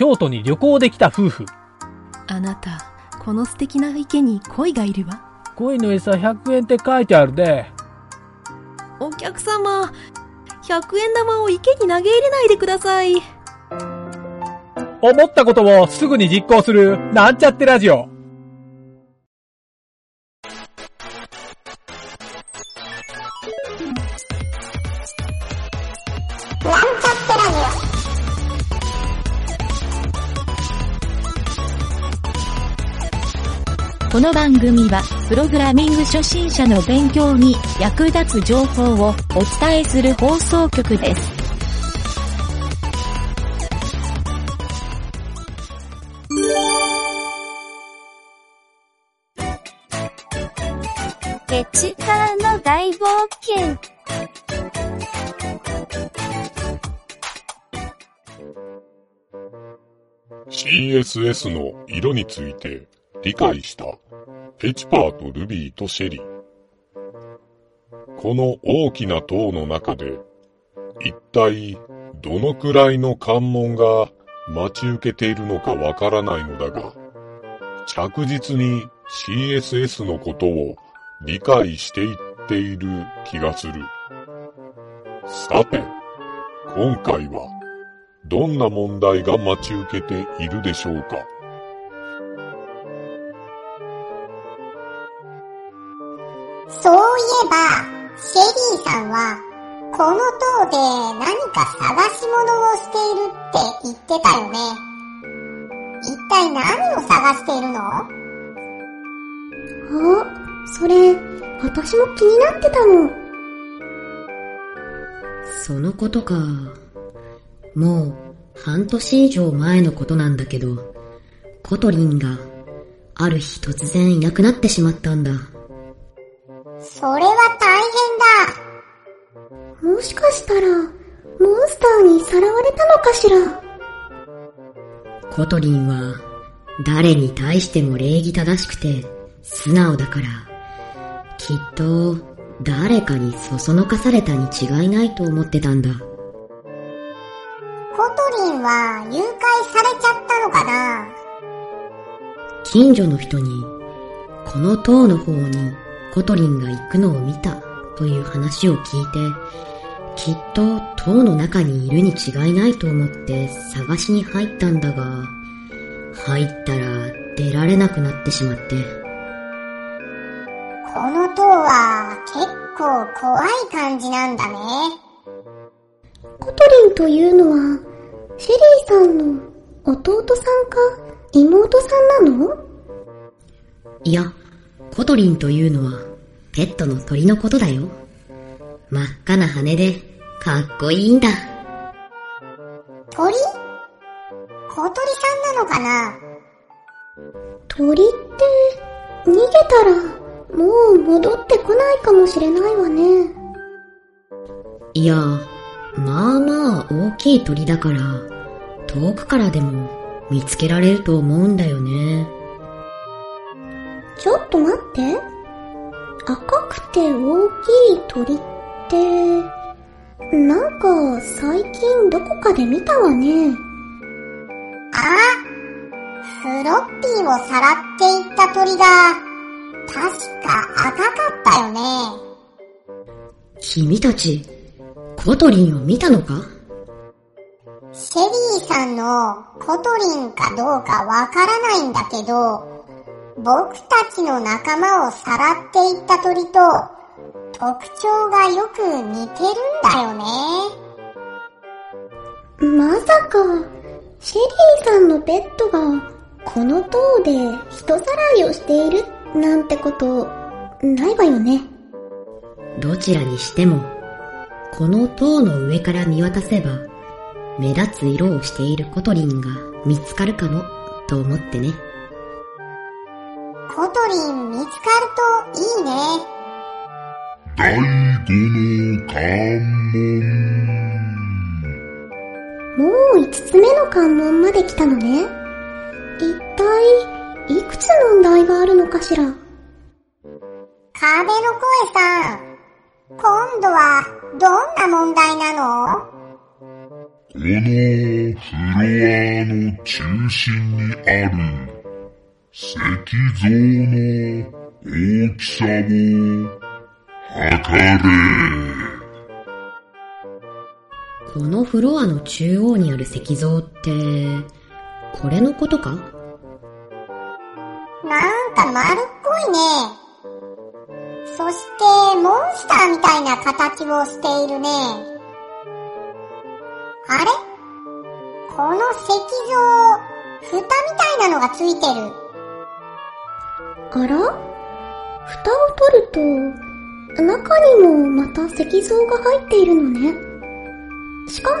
京都に旅行できた夫婦。あなた、この素敵な池に鯉がいるわ。鯉の餌100円って書いてあるで。お客様、100円玉を池に投げ入れないでください。思ったことをすぐに実行する、なんちゃってラジオ。この番組は、プログラミング初心者の勉強に役立つ情報をお伝えする放送局です。ゲチからの大冒険。CSS の色について理解したエチパーとルビーとシェリー。この大きな塔の中で一体どのくらいの関門が待ち受けているのかわからないのだが、着実に CSS のことを理解していっている気がする。さて、今回はどんな問題が待ち受けているでしょうか？そういえば、シェリーさんは、この塔で何か探し物をしているって言ってたよね。一体何を探しているの？あ、それ、私も気になってたの。そのことか。もう半年以上前のことなんだけど、コトリンがある日突然いなくなってしまったんだ。それは大変もしかしたら、モンスターにさらわれたのかしら？コトリンは誰に対しても礼儀正しくて素直だから、きっと誰かにそそのかされたに違いないと思ってたんだ。だ。コトリンは誘拐されちゃったのかな？近所の人に、この塔の方にコトリンが行くのを見たという話を聞いて、きっと塔の中にいるに違いないと思って探しに入ったんだが、入ったら出られなくなってしまって。この塔は結構怖い感じなんだね。コトリンというのは、シェリーさんの弟さんか妹さんなの？いや、コトリンというのはペットの鳥のことだよ。真っ赤な羽でかっこいいんだ。鳥？小鳥さんなのかな？鳥って、逃げたら、もう戻ってこないかもしれないわね。いや、まあまあ大きい鳥だから、遠くからでも見つけられると思うんだよね。ちょっと待って。赤くて大きい鳥って、なんか最近どこかで見たわね。あフロッピーをさらっていった鳥が、確か赤かったよね。君たち、コトリンを見たのか？シェリーさんのコトリンかどうかわからないんだけど、僕たちの仲間をさらっていった鳥と特徴がよく似てるんだよね。まさか、シェリーさんのペットが、この塔で人さらいをしているなんてこと、ないわよね。どちらにしても、この塔の上から見渡せば、目立つ色をしているコトリンが見つかるかも、と思ってね。リン見つかるといいね。第五の関門。もう五つ目の関門まで来たのね。一体、いくつ問題があるのかしら？壁の声さん、今度はどんな問題なの？このロアの中心にある石像の大きさを測れ。このフロアの中央にある石像って、これのことか？なんか丸っこいね。そして、モンスターみたいな形をしているね。あれ？この石像、蓋みたいなのがついてる。あら蓋を取ると、中にもまた石像が入っているのね。しかも、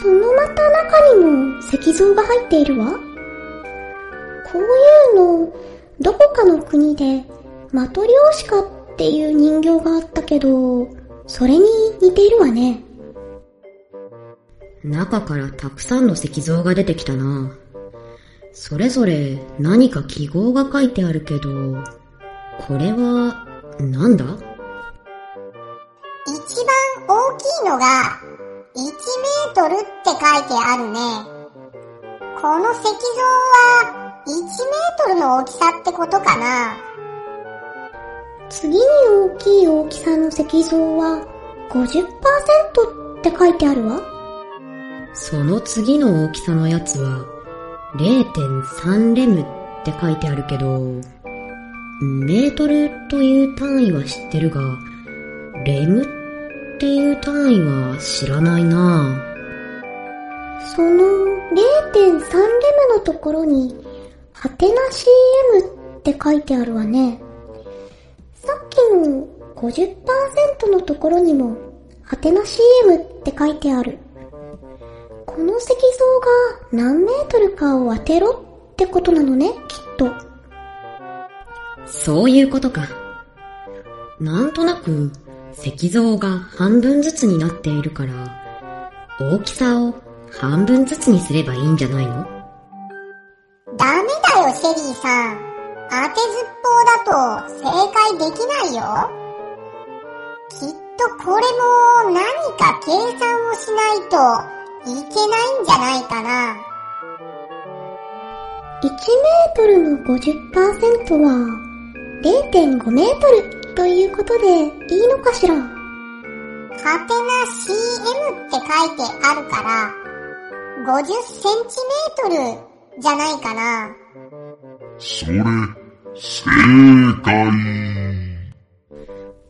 そのまた中にも石像が入っているわ。こういうの、どこかの国で、マトリョーシカっていう人形があったけど、それに似ているわね。中からたくさんの石像が出てきたな。それぞれ何か記号が書いてあるけど、これは、なんだ？一番大きいのが、1メートルって書いてあるね。この石像は、1メートルの大きさってことかな次に大きい大きさの石像は50%って書いてあるわ。その次の大きさのやつは、0.3レムって書いてあるけど、メートルという単位は知ってるが、レムっていう単位は知らないなその0.3レムのところに、はてな CM って書いてあるわね。さっきの50%のところにも、はてな CM って書いてある。この石像が何メートルかを当てろってことなのね、きっと。そういうことか。なんとなく、石像が半分ずつになっているから、大きさを半分ずつにすればいいんじゃないの？ダメだよ、シェリーさん。当てずっぽうだと正解できないよ。きっとこれも何か計算をしないといけないんじゃないかな。1メートルの50%は0.5メートルということでいいのかしら？はてな CM って書いてあるから、50センチメートルじゃないかな。それ、正解。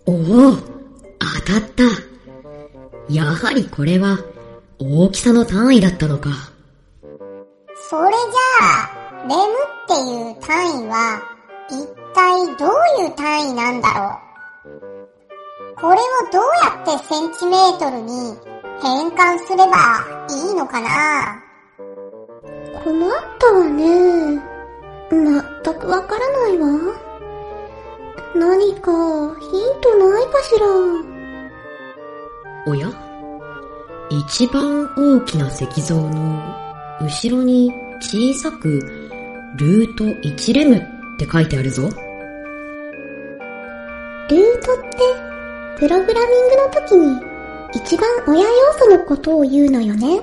おお当たったやはりこれは大きさの単位だったのか。それじゃあ、レムっていう単位は、一体どういう単位なんだろう？これをどうやってセンチメートルに変換すればいいのかな？困ったわね。まったくわからないわ。何かヒントないかしら？おや？一番大きな石像の後ろに小さくルート1レムって書いてあるぞ。ルートって、プログラミングの時に一番親要素のことを言うのよね。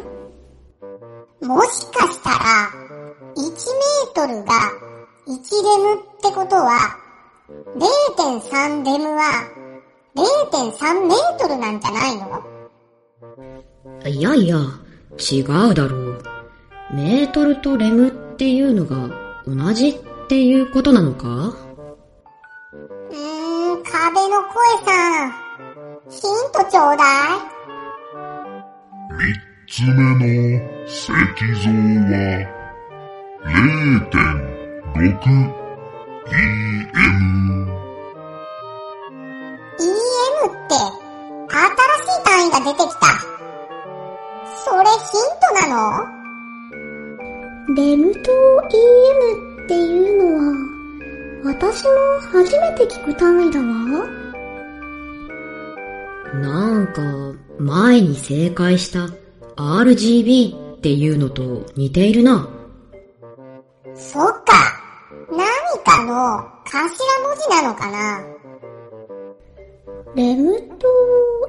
もしかしたら、1メートルが1レムってことは、0.3レムは0.3メートルなんじゃないの？いやいや、違うだろう。メートルとレムっていうのが同じっていうことなのか？うーん、壁の声さん。ヒントちょうだい。三つ目の石像は、0.6 EM。EM って、新しい単位が出てきた。ヒントなの？レムと EM っていうのは、私も初めて聞く単位だわ。なんか、前に正解した RGB っていうのと似ているな。そっか。何かの頭文字なのかな？レムと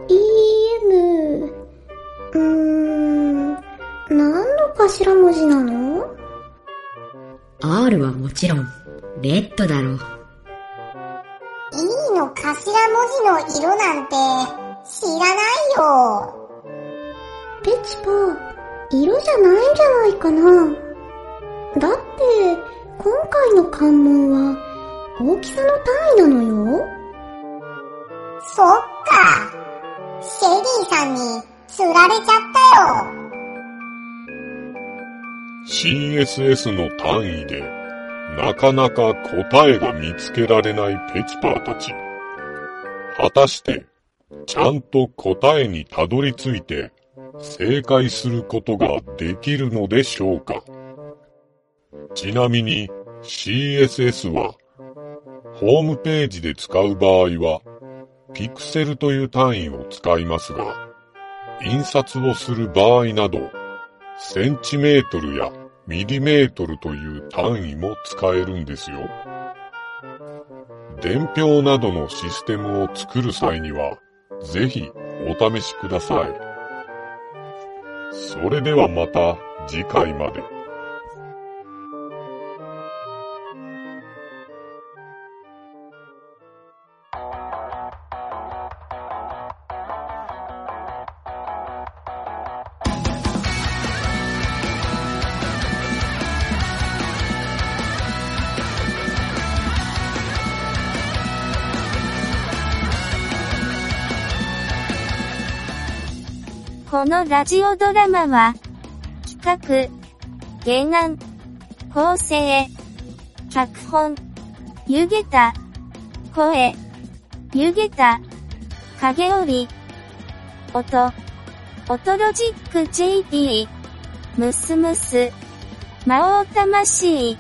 EM、うーん頭文字なの ?R はもちろん、レッドだろう。E の頭文字の色なんて知らないよ。ペチパ、色じゃないんじゃないかな。だって、今回の関門は大きさの単位なのよ。そっか。シェリーさんに釣られちゃったよ。CSS の単位で、なかなか答えが見つけられないペチパーたち。果たして、ちゃんと答えにたどり着いて、正解することができるのでしょうか？ちなみに CSS は、ホームページで使う場合は、ピクセルという単位を使いますが、印刷をする場合など、センチメートルやミリメートルという単位も使えるんですよ。伝票などのシステムを作る際には、ぜひお試しください。それではまた次回まで。このラジオドラマは、企画、原案、構成、脚本、湯げた、声、湯げた、影織、音、音ロジック JD、ムスムス、魔王魂、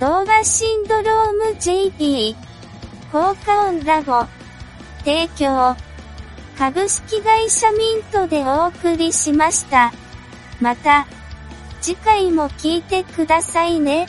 動画シンドローム JD、効果音ラボ、提供、株式会社ミントでお送りしました。また、次回も聞いてくださいね。